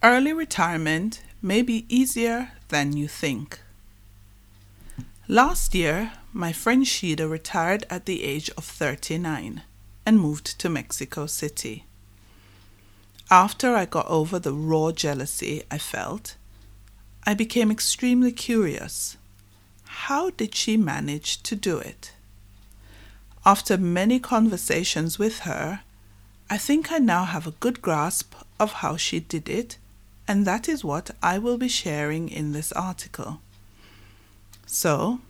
Early retirement may be easier than you think. Last year, my friend Shida retired at the age of 39 and moved to Mexico City. After I got over the raw jealousy I felt, I became extremely curious. How did she manage to do it? After many conversations with her, I think I now have a good grasp of how she did it, and that is what I will be sharing in this article. So,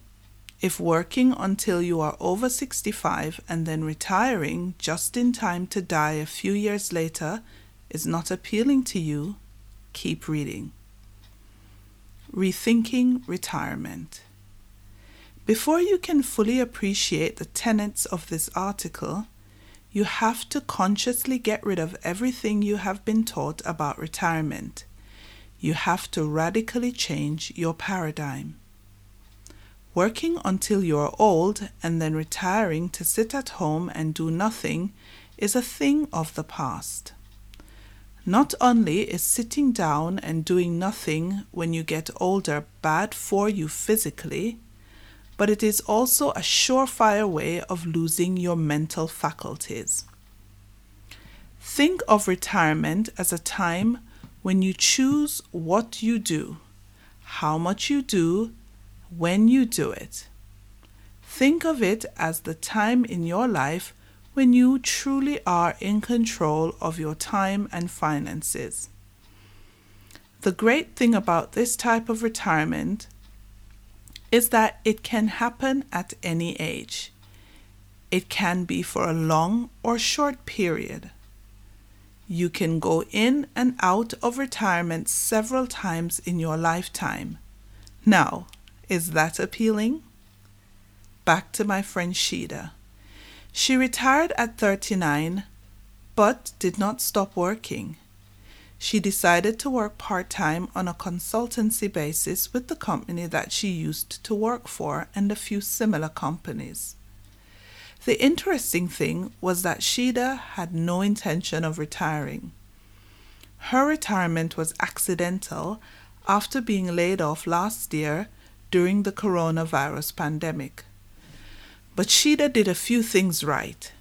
if working until you are over 65 and then retiring just in time to die a few years later is not appealing to you, keep reading. Rethinking Retirement. Before you can fully appreciate the tenets of this article, you have to consciously get rid of everything you have been taught about retirement. You have to radically change your paradigm. Working until you are old and then retiring to sit at home and do nothing is a thing of the past. Not only is sitting down and doing nothing when you get older bad for you physically, but it is also a surefire way of losing your mental faculties. Think of retirement as a time when you choose what you do, how much you do, when you do it. Think of it as the time in your life when you truly are in control of your time and finances. The great thing about this type of retirement is that it can happen at any age. It can be for a long or short period. You can go in and out of retirement several times in your lifetime. Now, is that appealing? Back to my friend Sheeda. She retired at 39 but did not stop working. She decided to work part time on a consultancy basis with the company that she used to work for and a few similar companies. The interesting thing was that Shida had no intention of retiring. Her retirement was accidental after being laid off last year during the coronavirus pandemic. But Shida did a few things right.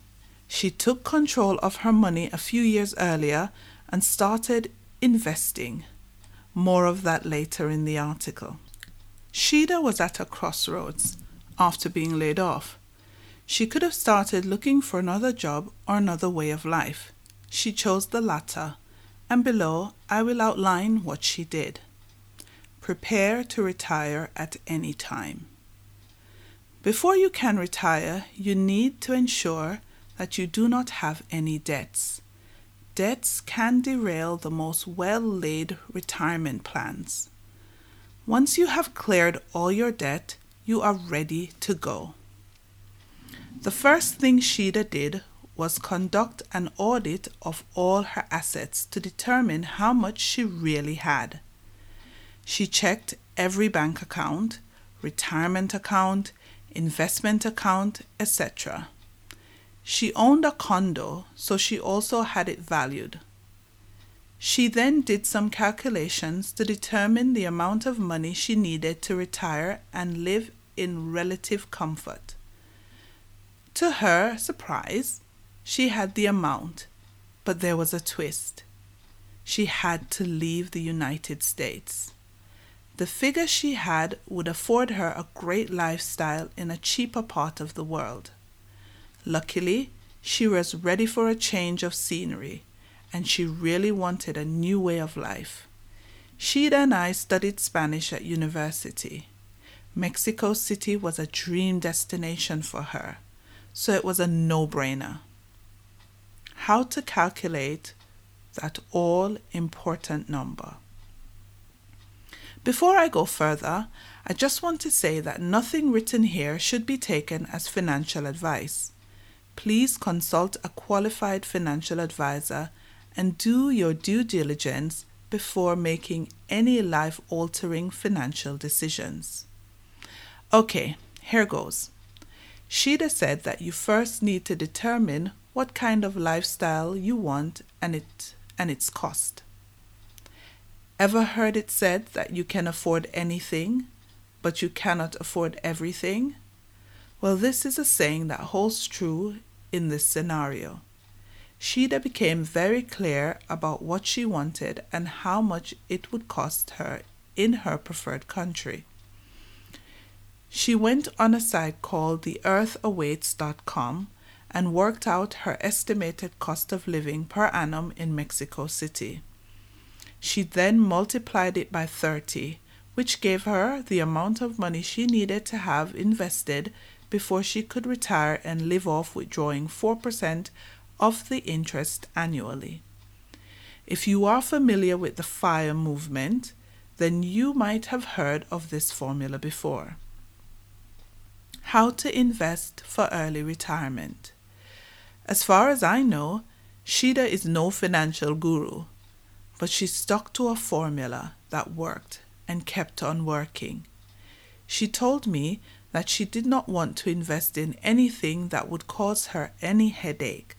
She took control of her money a few years earlier and started investing. More of that later in the article. Shida was at a crossroads after being laid off. She could have started looking for another job or another way of life. She chose the latter, and below I will outline what she did. Prepare to retire at any time. Before you can retire, you need to ensure that you do not have any debts. Debts can derail the most well laid retirement plans. Once you have cleared all your debt, you are ready to go. The first thing Shida did was conduct an audit of all her assets to determine how much she really had. She checked every bank account, retirement account, investment account, etc. She owned a condo, so she also had it valued. She then did some calculations to determine the amount of money she needed to retire and live in relative comfort. To her surprise, she had the amount, but there was a twist. She had to leave the United States. The figure she had would afford her a great lifestyle in a cheaper part of the world. Luckily, she was ready for a change of scenery, and she really wanted a new way of life. Shida and I studied Spanish at university. Mexico City was a dream destination for her, so it was a no brainer. How to calculate that all important number. Before I go further, I just want to say that nothing written here should be taken as financial advice. Please consult a qualified financial advisor and do your due diligence before making any life altering financial decisions. Okay, here goes. Shida said that you first need to determine what kind of lifestyle you want and it and its cost. Ever heard it said that you can afford anything, but you cannot afford everything? Well, this is a saying that holds true in this scenario. Sheeda became very clear about what she wanted and how much it would cost her in her preferred country. She went on a site called theearthawaits.com and worked out her estimated cost of living per annum in Mexico City. She then multiplied it by 30, which gave her the amount of money she needed to have invested before she could retire and live off withdrawing 4% of the interest annually. If you are familiar with the FIRE movement, then you might have heard of this formula before. How to invest for early retirement. As far as I know, Sheeda is no financial guru, but she stuck to a formula that worked and kept on working. She told me that she did not want to invest in anything that would cause her any headache,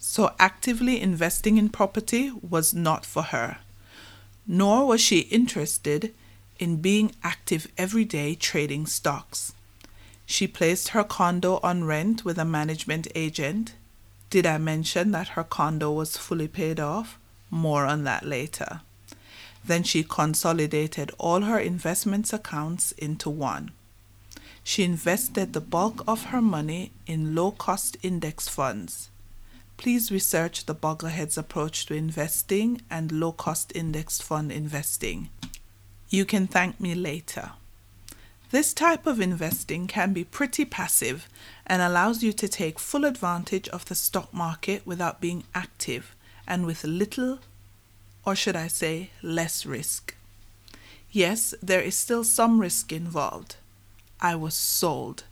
so actively investing in property was not for her. Nor was she interested in being active every day trading stocks. She placed her condo on rent with a management agent did I mention that her condo was fully paid off? More on that later. Then she consolidated all her investments accounts into one. She invested the bulk of her money in low cost index funds. Please research the Bogleheads approach to investing and low cost index fund investing. You can thank me later. This type of investing can be pretty passive and allows you to take full advantage of the stock market without being active and with little, or should I say, less risk. Yes, there is still some risk involved. I was sold.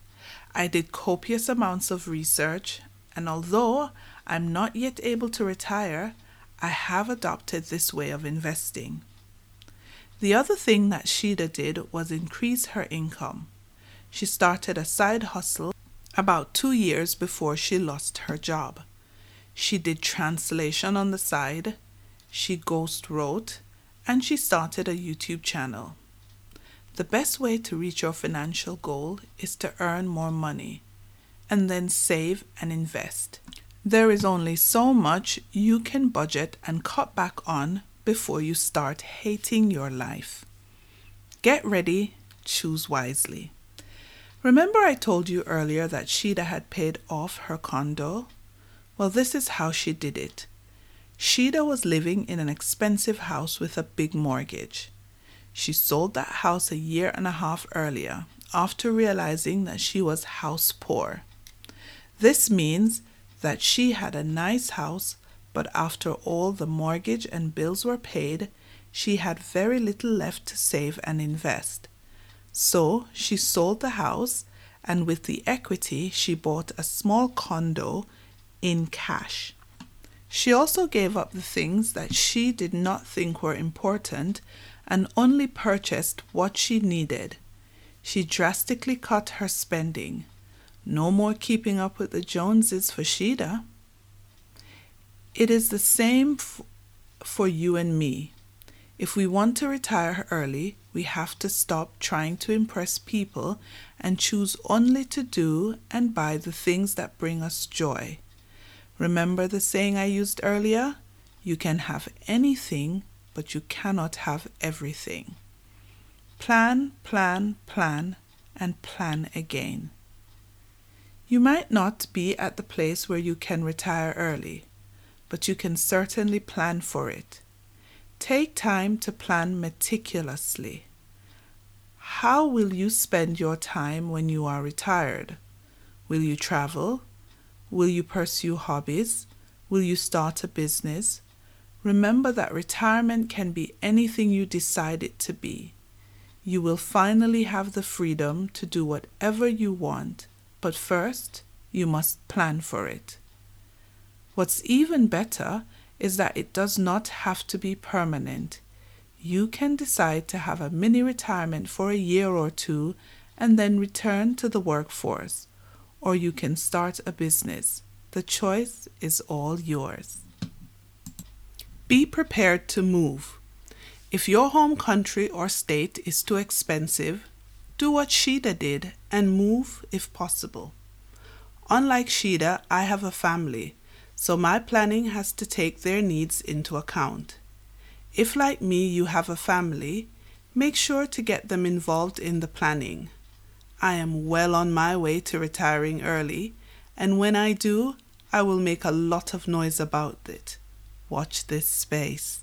I did copious amounts of research, and although I'm not yet able to retire, I have adopted this way of investing. The other thing that Sheeda did was increase her income. She started a side hustle about two years before she lost her job. She did translation on the side, she ghost wrote, and she started a YouTube channel. The best way to reach your financial goal is to earn more money and then save and invest. There is only so much you can budget and cut back on before you start hating your life. Get ready, choose wisely. Remember, I told you earlier that Sheeda had paid off her condo? Well, this is how she did it. Sheeda was living in an expensive house with a big mortgage. She sold that house a year and a half earlier after realizing that she was house poor. This means that she had a nice house, but after all the mortgage and bills were paid, she had very little left to save and invest. So she sold the house, and with the equity, she bought a small condo in cash. She also gave up the things that she did not think were important and only purchased what she needed. She drastically cut her spending. No more keeping up with the Joneses for Sheeda. It is the same f- for you and me. If we want to retire early, we have to stop trying to impress people and choose only to do and buy the things that bring us joy. Remember the saying I used earlier? You can have anything, but you cannot have everything. Plan, plan, plan, and plan again. You might not be at the place where you can retire early, but you can certainly plan for it. Take time to plan meticulously. How will you spend your time when you are retired? Will you travel? Will you pursue hobbies? Will you start a business? Remember that retirement can be anything you decide it to be. You will finally have the freedom to do whatever you want, but first, you must plan for it. What's even better is that it does not have to be permanent. You can decide to have a mini retirement for a year or two and then return to the workforce, or you can start a business. The choice is all yours. Be prepared to move. If your home country or state is too expensive, do what Shida did and move if possible. Unlike Shida, I have a family, so my planning has to take their needs into account. If, like me, you have a family, make sure to get them involved in the planning. I am well on my way to retiring early, and when I do, I will make a lot of noise about it. Watch this space.